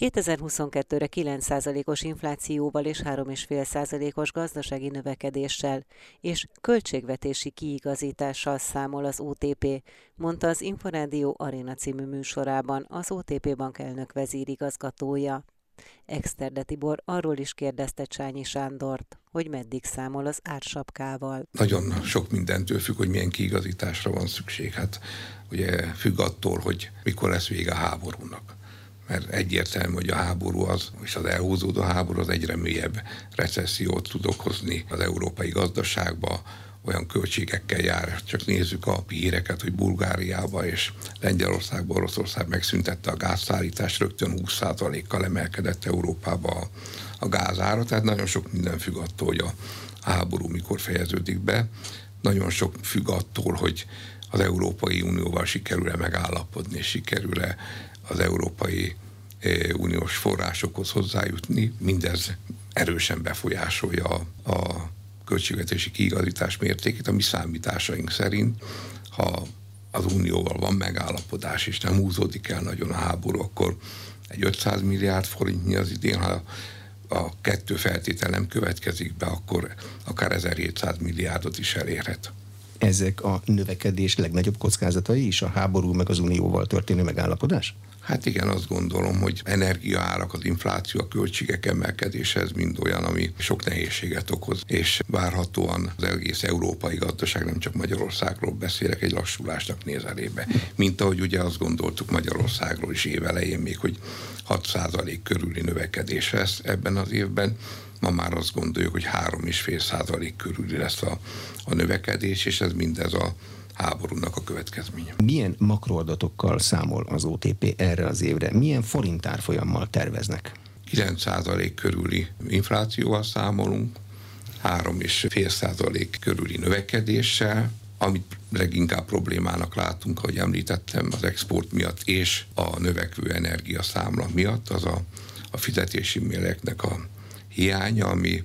2022-re 9%-os inflációval és 3,5%-os gazdasági növekedéssel és költségvetési kiigazítással számol az OTP, mondta az Inforádió Arena című műsorában az OTP bank elnök vezérigazgatója. Exterde Tibor arról is kérdezte Csányi Sándort, hogy meddig számol az ársapkával. Nagyon sok mindentől függ, hogy milyen kiigazításra van szükség. Hát ugye függ attól, hogy mikor lesz vége a háborúnak mert egyértelmű, hogy a háború az, és az elhúzódó háború az egyre mélyebb recessziót tud okozni az európai gazdaságba, olyan költségekkel jár. Csak nézzük a híreket, hogy Bulgáriába és Lengyelországba, Oroszország megszüntette a gázszállítást, rögtön 20%-kal emelkedett Európába a, a gázára, tehát nagyon sok minden függ attól, hogy a háború mikor fejeződik be. Nagyon sok függ attól, hogy az Európai Unióval sikerül-e megállapodni, sikerül-e az Európai eh, Uniós forrásokhoz hozzájutni. Mindez erősen befolyásolja a, költségvetési kiigazítás mértékét. A mi számításaink szerint, ha az Unióval van megállapodás, és nem húzódik el nagyon a háború, akkor egy 500 milliárd forintnyi az idén, ha a kettő feltétel nem következik be, akkor akár 1700 milliárdot is elérhet ezek a növekedés legnagyobb kockázatai is a háború meg az unióval történő megállapodás? Hát igen, azt gondolom, hogy energiaárak, az infláció, a költségek emelkedése, ez mind olyan, ami sok nehézséget okoz, és várhatóan az egész európai gazdaság, nem csak Magyarországról beszélek, egy lassulásnak néz elébe. Mint ahogy ugye azt gondoltuk Magyarországról is évelején még, hogy 6% körüli növekedés lesz ebben az évben, ma már azt gondoljuk, hogy 3,5 százalék körüli lesz a, a növekedés, és ez mindez a háborúnak a következménye. Milyen makroadatokkal számol az OTP erre az évre? Milyen forintárfolyammal terveznek? 9% körüli inflációval számolunk, 3,5% körüli növekedéssel, amit leginkább problémának látunk, ahogy említettem, az export miatt és a növekvő energiaszámla miatt, az a, a fizetési méleknek a hiánya, ami,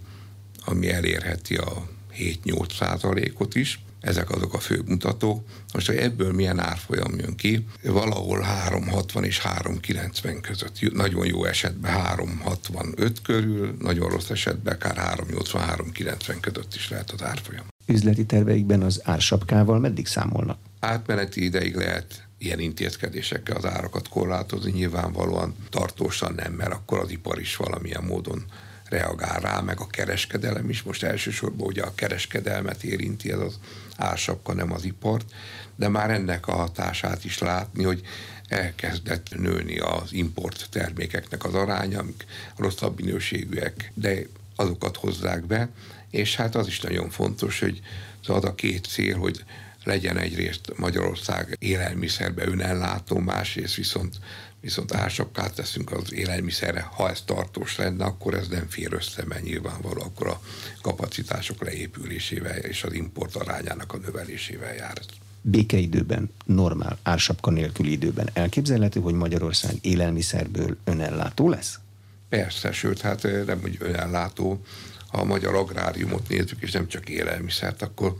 ami elérheti a 7-8 százalékot is. Ezek azok a fő mutatók. Most, hogy ebből milyen árfolyam jön ki, valahol 360 és 390 között. Nagyon jó esetben 365 körül, nagyon rossz esetben akár 380-390 között is lehet az árfolyam. Üzleti terveikben az ársapkával meddig számolnak? Átmeneti ideig lehet ilyen intézkedésekkel az árakat korlátozni, nyilvánvalóan tartósan nem, mert akkor az ipar is valamilyen módon reagál rá, meg a kereskedelem is. Most elsősorban ugye a kereskedelmet érinti ez az ársapka, nem az ipart, de már ennek a hatását is látni, hogy elkezdett nőni az import termékeknek az aránya, amik rosszabb minőségűek, de azokat hozzák be, és hát az is nagyon fontos, hogy az a két cél, hogy legyen egyrészt Magyarország élelmiszerbe önellátó, másrészt viszont viszont ársapkát teszünk az élelmiszerre, ha ez tartós lenne, akkor ez nem fér össze, mert nyilvánvaló akkor a kapacitások leépülésével és az import arányának a növelésével jár. Békeidőben, normál, ársapka nélküli időben elképzelhető, hogy Magyarország élelmiszerből önellátó lesz? Persze, sőt, hát eh, nem, hogy önellátó, ha a magyar agráriumot nézzük, és nem csak élelmiszert, akkor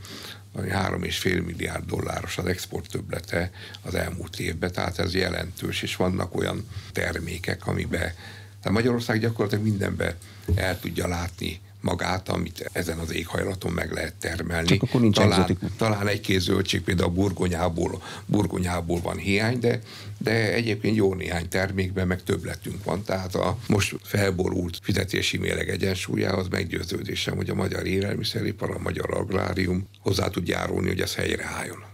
valami 3,5 milliárd dolláros az export töblete az elmúlt évben, tehát ez jelentős, és vannak olyan termékek, amiben tehát Magyarország gyakorlatilag mindenbe el tudja látni magát, amit ezen az éghajlaton meg lehet termelni. Csak akkor nincs talán, talán egy-két zöldség, például a burgonyából, burgonyából van hiány, de, de egyébként jó néhány termékben meg többletünk van. Tehát a most felborult fizetési méleg egyensúlyához meggyőződésem, hogy a magyar élelmiszeripar, a magyar agrárium hozzá tud járulni, hogy ez helyreálljon.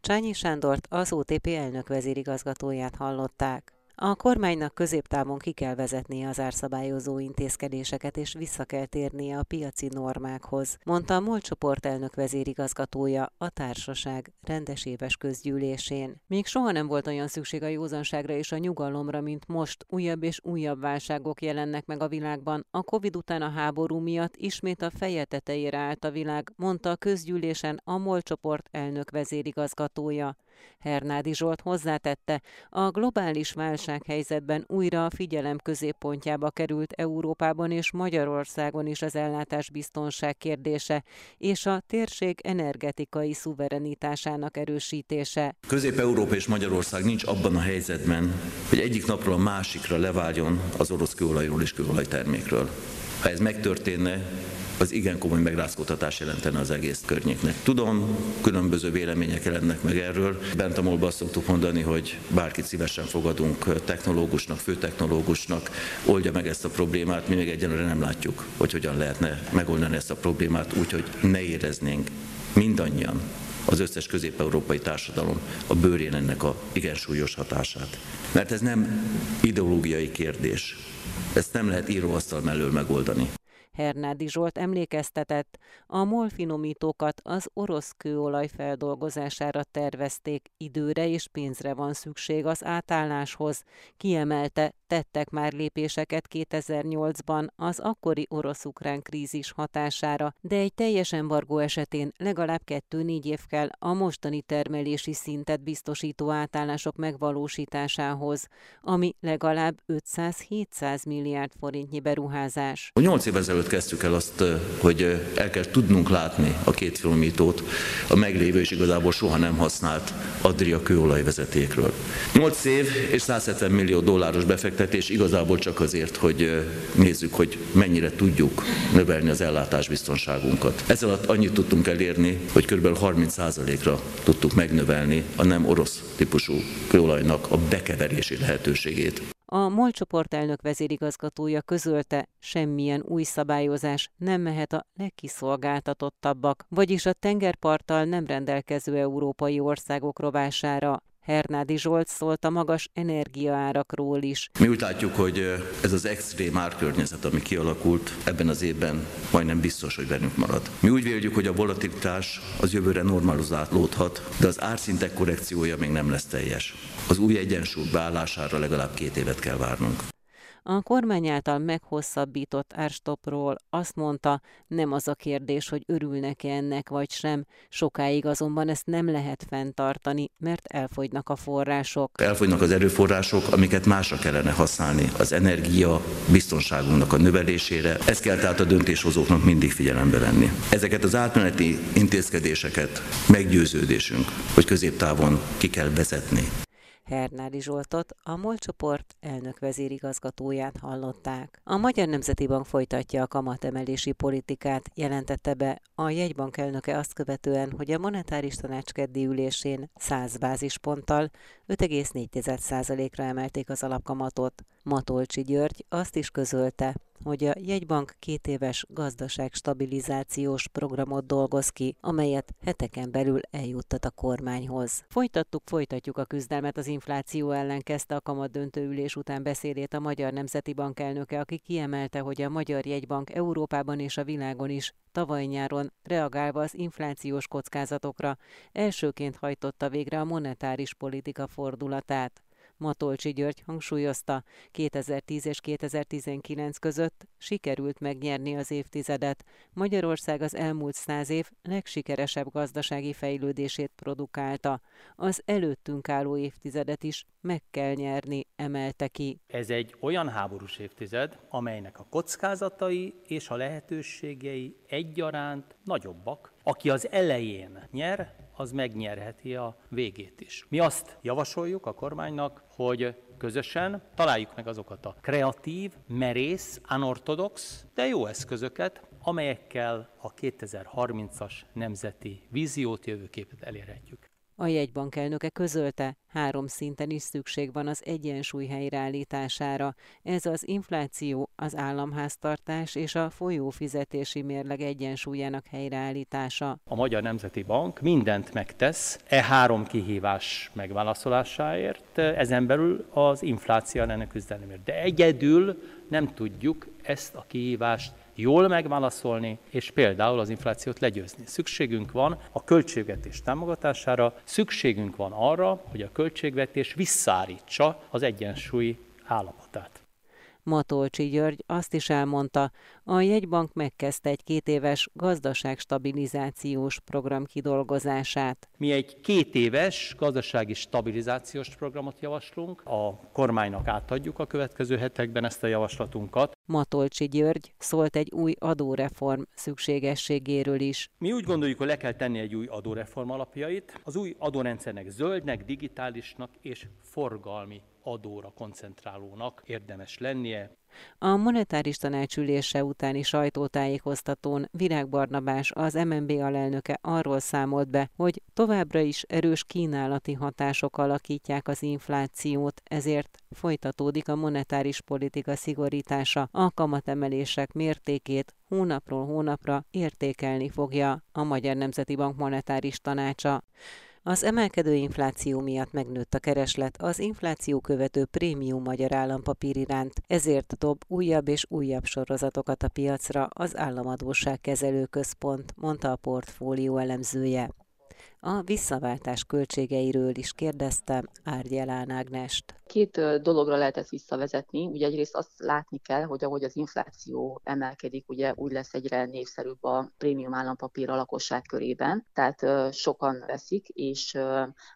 Csányi Sándort az OTP elnök vezérigazgatóját hallották. A kormánynak középtávon ki kell vezetnie az árszabályozó intézkedéseket, és vissza kell térnie a piaci normákhoz, mondta a MOL csoport elnök vezérigazgatója a társaság rendes éves közgyűlésén. Még soha nem volt olyan szükség a józanságra és a nyugalomra, mint most. Újabb és újabb válságok jelennek meg a világban. A Covid után a háború miatt ismét a feje tetejére állt a világ, mondta a közgyűlésen a MOL csoport elnök vezérigazgatója. Hernádi Zsolt hozzátette, a globális válsághelyzetben újra a figyelem középpontjába került Európában és Magyarországon is az ellátásbiztonság kérdése és a térség energetikai szuverenitásának erősítése. Közép-Európa és Magyarország nincs abban a helyzetben, hogy egyik napról a másikra leváljon az orosz kőolajról és kőolajtermékről. Ha ez megtörténne, az igen komoly megrázkódtatás jelentene az egész környéknek. Tudom, különböző vélemények jelennek meg erről. Bent a azt szoktuk mondani, hogy bárkit szívesen fogadunk technológusnak, főtechnológusnak, oldja meg ezt a problémát, mi még egyenlőre nem látjuk, hogy hogyan lehetne megoldani ezt a problémát úgy, hogy ne éreznénk mindannyian az összes közép-európai társadalom a bőrén ennek a igen súlyos hatását. Mert ez nem ideológiai kérdés. Ezt nem lehet íróasztal mellől megoldani. Hernádi Zsolt emlékeztetett, a MOL finomítókat az orosz kőolaj feldolgozására tervezték, időre és pénzre van szükség az átálláshoz. Kiemelte, tettek már lépéseket 2008-ban az akkori orosz-ukrán krízis hatására, de egy teljes embargó esetén legalább kettő-négy év kell a mostani termelési szintet biztosító átállások megvalósításához, ami legalább 500-700 milliárd forintnyi beruházás. A 8 év kezdtük el azt, hogy el kell tudnunk látni a két filmítót a meglévő és igazából soha nem használt Adria kőolajvezetékről. 8 év és 170 millió dolláros befektetés igazából csak azért, hogy nézzük, hogy mennyire tudjuk növelni az ellátásbiztonságunkat. Ezzel alatt annyit tudtunk elérni, hogy kb. 30%-ra tudtuk megnövelni a nem orosz típusú kőolajnak a bekeverési lehetőségét. A MOL csoport elnök vezérigazgatója közölte, semmilyen új szabályozás nem mehet a legkiszolgáltatottabbak, vagyis a tengerparttal nem rendelkező európai országok rovására. Hernádi Zsolt szólt a magas energiaárakról is. Mi úgy látjuk, hogy ez az extrém árkörnyezet, ami kialakult ebben az évben, majdnem biztos, hogy velünk marad. Mi úgy véljük, hogy a volatilitás az jövőre normalizálódhat, de az árszintek korrekciója még nem lesz teljes. Az új egyensúly beállására legalább két évet kell várnunk. A kormány által meghosszabbított árstopról azt mondta, nem az a kérdés, hogy örülnek-e ennek vagy sem, sokáig azonban ezt nem lehet fenntartani, mert elfogynak a források. Elfogynak az erőforrások, amiket másra kellene használni, az energia biztonságunknak a növelésére. Ezt kell tehát a döntéshozóknak mindig figyelembe venni. Ezeket az átmeneti intézkedéseket meggyőződésünk, hogy középtávon ki kell vezetni. Hernádi Zsoltot, a MOL csoport elnök vezérigazgatóját hallották. A Magyar Nemzeti Bank folytatja a kamatemelési politikát, jelentette be a jegybank elnöke azt követően, hogy a monetáris tanács keddi ülésén 100 bázisponttal 5,4%-ra emelték az alapkamatot. Matolcsi György azt is közölte, hogy a jegybank két éves gazdaságstabilizációs programot dolgoz ki, amelyet heteken belül eljuttat a kormányhoz. Folytattuk, folytatjuk a küzdelmet az infláció ellen kezdte a kamat döntőülés után beszédét a Magyar Nemzeti Bank elnöke, aki kiemelte, hogy a Magyar Jegybank Európában és a világon is tavaly nyáron reagálva az inflációs kockázatokra elsőként hajtotta végre a monetáris politika fordulatát. Matolcsi György hangsúlyozta, 2010 és 2019 között sikerült megnyerni az évtizedet. Magyarország az elmúlt száz év legsikeresebb gazdasági fejlődését produkálta. Az előttünk álló évtizedet is meg kell nyerni, emelte ki. Ez egy olyan háborús évtized, amelynek a kockázatai és a lehetőségei egyaránt nagyobbak. Aki az elején nyer, az megnyerheti a végét is. Mi azt javasoljuk a kormánynak, hogy közösen találjuk meg azokat a kreatív, merész, anortodox, de jó eszközöket, amelyekkel a 2030-as nemzeti víziót, jövőképet elérhetjük. A jegybank elnöke közölte, három szinten is szükség van az egyensúly helyreállítására. Ez az infláció, az államháztartás és a folyófizetési mérleg egyensúlyának helyreállítása. A Magyar Nemzeti Bank mindent megtesz e három kihívás megválaszolásáért, ezen belül az infláció elleni küzdelemért. De egyedül nem tudjuk ezt a kihívást jól megválaszolni, és például az inflációt legyőzni. Szükségünk van a költségvetés támogatására, szükségünk van arra, hogy a költségvetés visszaállítsa az egyensúly állapotát. Matolcsi György azt is elmondta, a jegybank megkezdte egy két éves gazdaságstabilizációs program kidolgozását. Mi egy két éves gazdasági stabilizációs programot javaslunk, a kormánynak átadjuk a következő hetekben ezt a javaslatunkat. Matolcsi György szólt egy új adóreform szükségességéről is. Mi úgy gondoljuk, hogy le kell tenni egy új adóreform alapjait. Az új adórendszernek zöldnek, digitálisnak és forgalmi adóra koncentrálónak érdemes lennie. A monetáris tanácsülése utáni sajtótájékoztatón Virág Barnabás, az MNB alelnöke arról számolt be, hogy továbbra is erős kínálati hatások alakítják az inflációt, ezért folytatódik a monetáris politika szigorítása, a kamatemelések mértékét hónapról hónapra értékelni fogja a Magyar Nemzeti Bank monetáris tanácsa. Az emelkedő infláció miatt megnőtt a kereslet az infláció követő prémium magyar állampapír iránt, ezért dob újabb és újabb sorozatokat a piacra az Államadóság Kezelő Központ, mondta a portfólió elemzője. A visszaváltás költségeiről is kérdeztem Árgyelán Ágnest. Két dologra lehet ezt visszavezetni. Ugye egyrészt azt látni kell, hogy ahogy az infláció emelkedik, ugye úgy lesz egyre népszerűbb a prémium állampapír a lakosság körében, tehát sokan veszik, és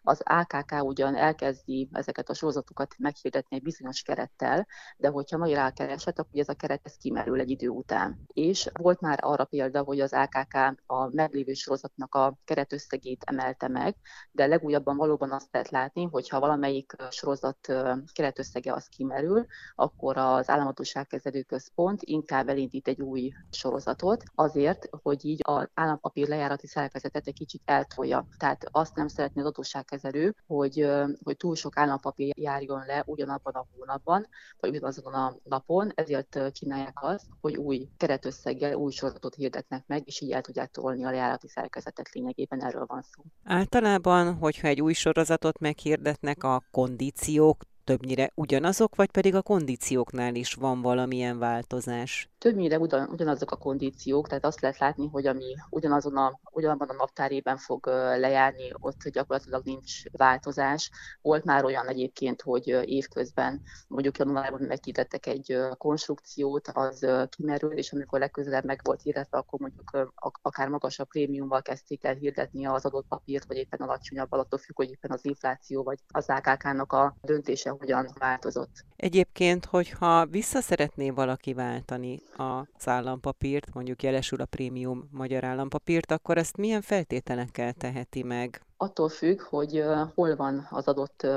az AKK ugyan elkezdi ezeket a sorozatokat meghirdetni egy bizonyos kerettel, de hogyha nagy rákeresett, akkor ez a keret ez kimerül egy idő után. És volt már arra példa, hogy az AKK a meglévő sorozatnak a keretösszegét emelte meg, de legújabban valóban azt lehet látni, hogy ha valamelyik sorozat keretösszege az kimerül, akkor az államadóságkezelő központ inkább elindít egy új sorozatot, azért, hogy így az állampapír lejárati szerkezetet egy kicsit eltolja. Tehát azt nem szeretné az adósságkezelő, hogy, hogy túl sok állampapír járjon le ugyanabban a hónapban, vagy ugyanazon a napon, ezért csinálják azt, hogy új keretösszeggel új sorozatot hirdetnek meg, és így el tudják tolni a lejárati szerkezetet lényegében, erről van szó. Általában, hogyha egy új sorozatot meghirdetnek, a kondíciók többnyire ugyanazok, vagy pedig a kondícióknál is van valamilyen változás? Többnyire ugyan, ugyanazok a kondíciók, tehát azt lehet látni, hogy ami ugyanazon a, ugyanabban a naptárében fog lejárni, ott gyakorlatilag nincs változás. Volt már olyan egyébként, hogy évközben mondjuk januárban meghirdettek egy konstrukciót, az kimerül, és amikor legközelebb meg volt hirdetve, akkor mondjuk akár magasabb prémiumval kezdték el hirdetni az adott papírt, vagy éppen alacsonyabb, attól függ, hogy éppen az infláció vagy az AKK-nak a döntése hogyan változott. Egyébként, hogyha vissza szeretné valaki váltani az állampapírt, mondjuk jelesül a prémium magyar állampapírt, akkor ezt milyen feltételekkel teheti meg? Attól függ, hogy hol van az adott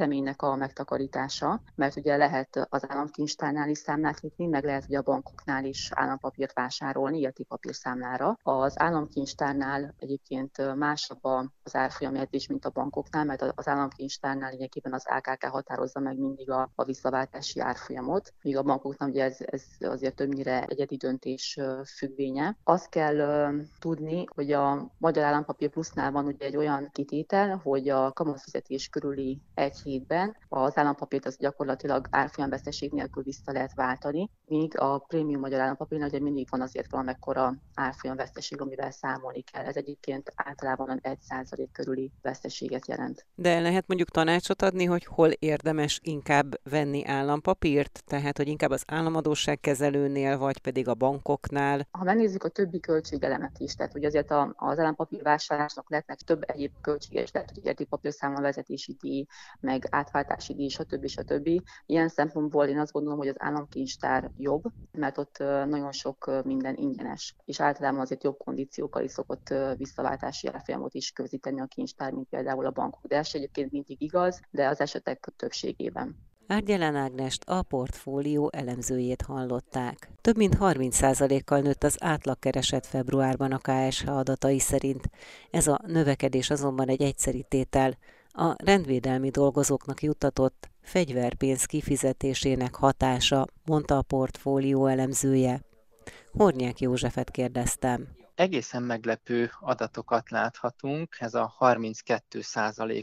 személynek a megtakarítása, mert ugye lehet az államkincstárnál is számlát nyitni, meg lehet ugye a bankoknál is állampapírt vásárolni, illeti papírszámlára. Az államkincstárnál egyébként másabb az árfolyamjegyzés, mint a bankoknál, mert az államkincstárnál lényegében az AKK határozza meg mindig a, a visszaváltási árfolyamot, míg a bankoknál ugye ez, ez azért többnyire egyedi döntés függvénye. Azt kell tudni, hogy a Magyar Állampapír Plusznál van ugye egy olyan kitétel, hogy a kamatfizetés körüli egy hétben az állampapírt az gyakorlatilag árfolyamveszteség nélkül vissza lehet váltani, míg a prémium magyar állampapír ugye mindig van azért valamekkora árfolyamveszteség, amivel számolni kell. Ez egyébként általában 1% körüli veszteséget jelent. De lehet mondjuk tanácsot adni, hogy hol érdemes inkább venni állampapírt, tehát hogy inkább az államadóság kezelőnél, vagy pedig a bankoknál? Ha megnézzük a többi költségelemet is, tehát hogy azért az állampapír vásárlásnak lehetnek több egyéb költsége is, tehát hogy értékpapírszámla vezetési díj, meg átváltási díj, stb. stb. Ilyen szempontból én azt gondolom, hogy az államkincstár jobb, mert ott nagyon sok minden ingyenes, és általában azért jobb kondíciókkal is szokott visszaváltási árfolyamot is közíteni a kincstár, mint például a bankok. De ez egyébként mindig igaz, de az esetek többségében. Árgyelen Ágnest a portfólió elemzőjét hallották. Több mint 30%-kal nőtt az átlagkereset februárban a KSH adatai szerint. Ez a növekedés azonban egy egyszeri tétel, a rendvédelmi dolgozóknak juttatott fegyverpénz kifizetésének hatása, mondta a portfólió elemzője. Hornyák Józsefet kérdeztem. Egészen meglepő adatokat láthatunk, ez a 32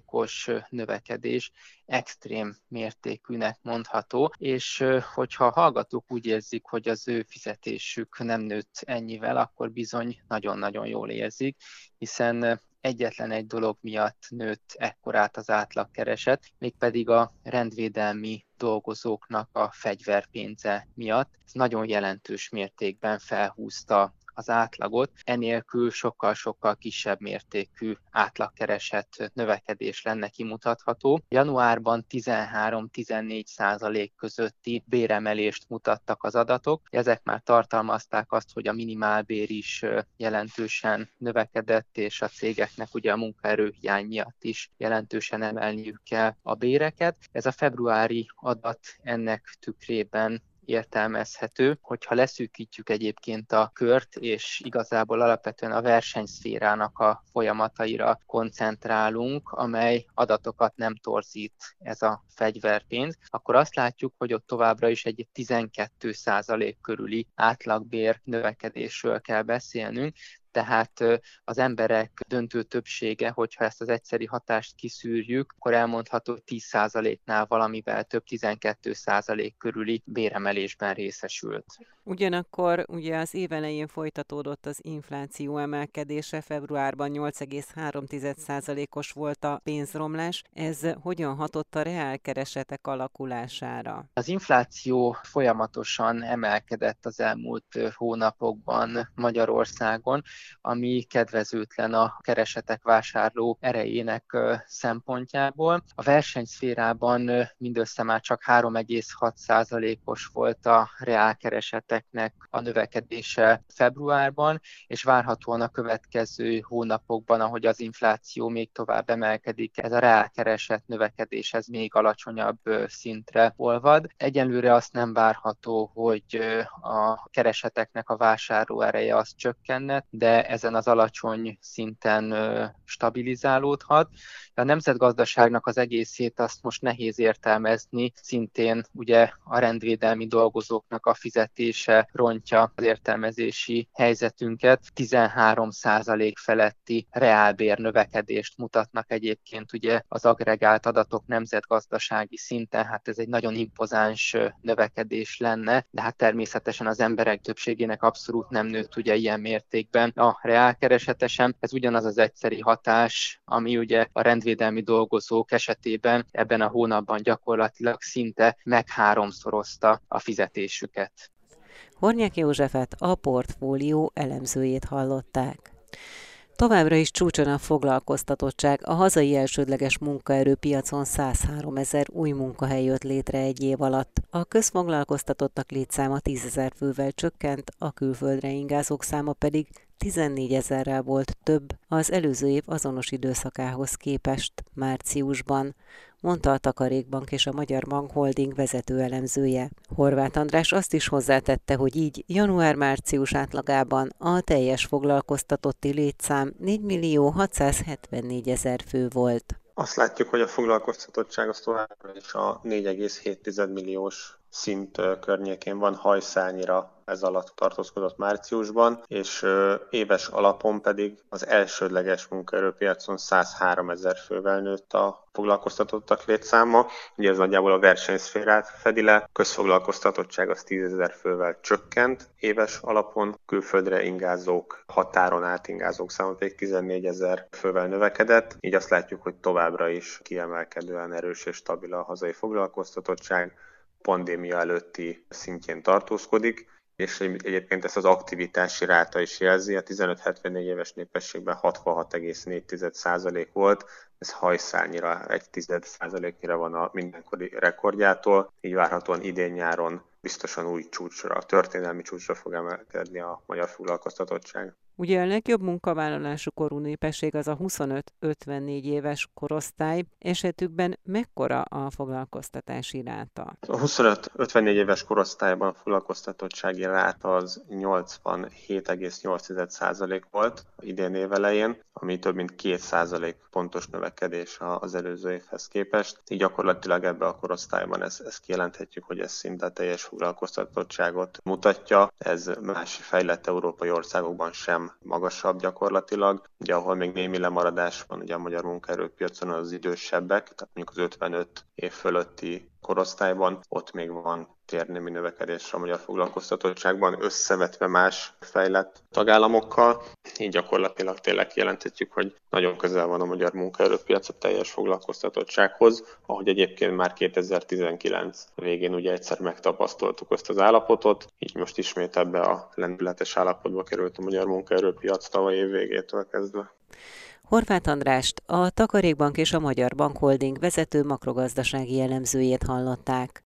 os növekedés extrém mértékűnek mondható, és hogyha a hallgatók úgy érzik, hogy az ő fizetésük nem nőtt ennyivel, akkor bizony nagyon-nagyon jól érzik, hiszen egyetlen egy dolog miatt nőtt ekkorát az átlagkereset, mégpedig a rendvédelmi dolgozóknak a fegyverpénze miatt. Ez nagyon jelentős mértékben felhúzta az átlagot, enélkül sokkal-sokkal kisebb mértékű átlagkereset növekedés lenne kimutatható. Januárban 13-14 százalék közötti béremelést mutattak az adatok. Ezek már tartalmazták azt, hogy a minimálbér is jelentősen növekedett, és a cégeknek ugye a munkaerőhiány miatt is jelentősen emelniük kell a béreket. Ez a februári adat ennek tükrében értelmezhető, hogyha leszűkítjük egyébként a kört, és igazából alapvetően a versenyszférának a folyamataira koncentrálunk, amely adatokat nem torzít ez a fegyverpénz, akkor azt látjuk, hogy ott továbbra is egy 12% körüli átlagbér növekedésről kell beszélnünk, tehát az emberek döntő többsége, hogyha ezt az egyszeri hatást kiszűrjük, akkor elmondható, hogy 10%-nál valamivel több 12% körüli béremelésben részesült. Ugyanakkor ugye az év elején folytatódott az infláció emelkedése, februárban 8,3%-os volt a pénzromlás. Ez hogyan hatott a reálkeresetek alakulására? Az infláció folyamatosan emelkedett az elmúlt hónapokban Magyarországon, ami kedvezőtlen a keresetek vásárló erejének szempontjából. A versenyszférában mindössze már csak 3,6%-os volt a reálkereseteknek a növekedése februárban, és várhatóan a következő hónapokban, ahogy az infláció még tovább emelkedik, ez a reálkereset növekedés ez még alacsonyabb szintre olvad. Egyelőre azt nem várható, hogy a kereseteknek a vásárló ereje az csökkenne, de ezen az alacsony szinten stabilizálódhat. A nemzetgazdaságnak az egészét azt most nehéz értelmezni, szintén ugye a rendvédelmi dolgozóknak a fizetése rontja az értelmezési helyzetünket. 13% feletti reálbér növekedést mutatnak egyébként ugye az agregált adatok nemzetgazdasági szinten, hát ez egy nagyon impozáns növekedés lenne, de hát természetesen az emberek többségének abszolút nem nőtt ugye ilyen mértékben a reálkeresetesen. Ez ugyanaz az egyszeri hatás, ami ugye a rendvédelmi dolgozók esetében ebben a hónapban gyakorlatilag szinte megháromszorozta a fizetésüket. Hornyák Józsefet a portfólió elemzőjét hallották. Továbbra is csúcson a foglalkoztatottság. A hazai elsődleges munkaerőpiacon 103 ezer új munkahely jött létre egy év alatt. A közfoglalkoztatottak létszáma 10 ezer fővel csökkent, a külföldre ingázók száma pedig 14 ezerrel volt több az előző év azonos időszakához képest márciusban, mondta a Takarékbank és a Magyar Bank Holding vezető elemzője. Horváth András azt is hozzátette, hogy így január-március átlagában a teljes foglalkoztatotti létszám 4 millió 674 ezer fő volt. Azt látjuk, hogy a foglalkoztatottság az továbbra is a 4,7 milliós szint környékén van hajszányira ez alatt tartózkodott márciusban, és éves alapon pedig az elsődleges munkaerőpiacon 103 ezer fővel nőtt a foglalkoztatottak létszáma. Ugye ez nagyjából a versenyszférát fedi le, közfoglalkoztatottság az 10 ezer fővel csökkent éves alapon, külföldre ingázók, határon átingázók száma pedig 14 ezer fővel növekedett, így azt látjuk, hogy továbbra is kiemelkedően erős és stabil a hazai foglalkoztatottság, pandémia előtti szintjén tartózkodik, és egyébként ezt az aktivitási ráta is jelzi, a 15-74 éves népességben 66,4% volt, ez hajszálnyira, egy tized százaléknyira van a mindenkori rekordjától, így várhatóan idén nyáron biztosan új csúcsra, történelmi csúcsra fog emelkedni a magyar foglalkoztatottság. Ugye a legjobb munkavállalású korú népesség az a 25-54 éves korosztály, esetükben mekkora a foglalkoztatási ráta? A 25-54 éves korosztályban a foglalkoztatottsági ráta az 87,8% volt idén évelején, ami több mint 2% pontos növekedés az előző évhez képest. Így gyakorlatilag ebbe a korosztályban ezt, ezt kijelenthetjük, hogy ez szinte teljes foglalkoztatottságot mutatja. Ez más fejlett európai országokban sem magasabb gyakorlatilag. Ugye ahol még némi lemaradás van ugye a magyar munkaerőpiacon az idősebbek, tehát mondjuk az 55 év fölötti korosztályban, ott még van térnémi növekedésre a magyar foglalkoztatottságban, összevetve más fejlett tagállamokkal. Így gyakorlatilag tényleg kijelenthetjük, hogy nagyon közel van a magyar munkaerőpiac a teljes foglalkoztatottsághoz, ahogy egyébként már 2019 végén ugye egyszer megtapasztaltuk ezt az állapotot, így most ismét ebbe a lendületes állapotba került a magyar munkaerőpiac tavaly év végétől kezdve. Horváth Andrást, a Takarékbank és a Magyar Bank Holding vezető makrogazdasági jellemzőjét hallották.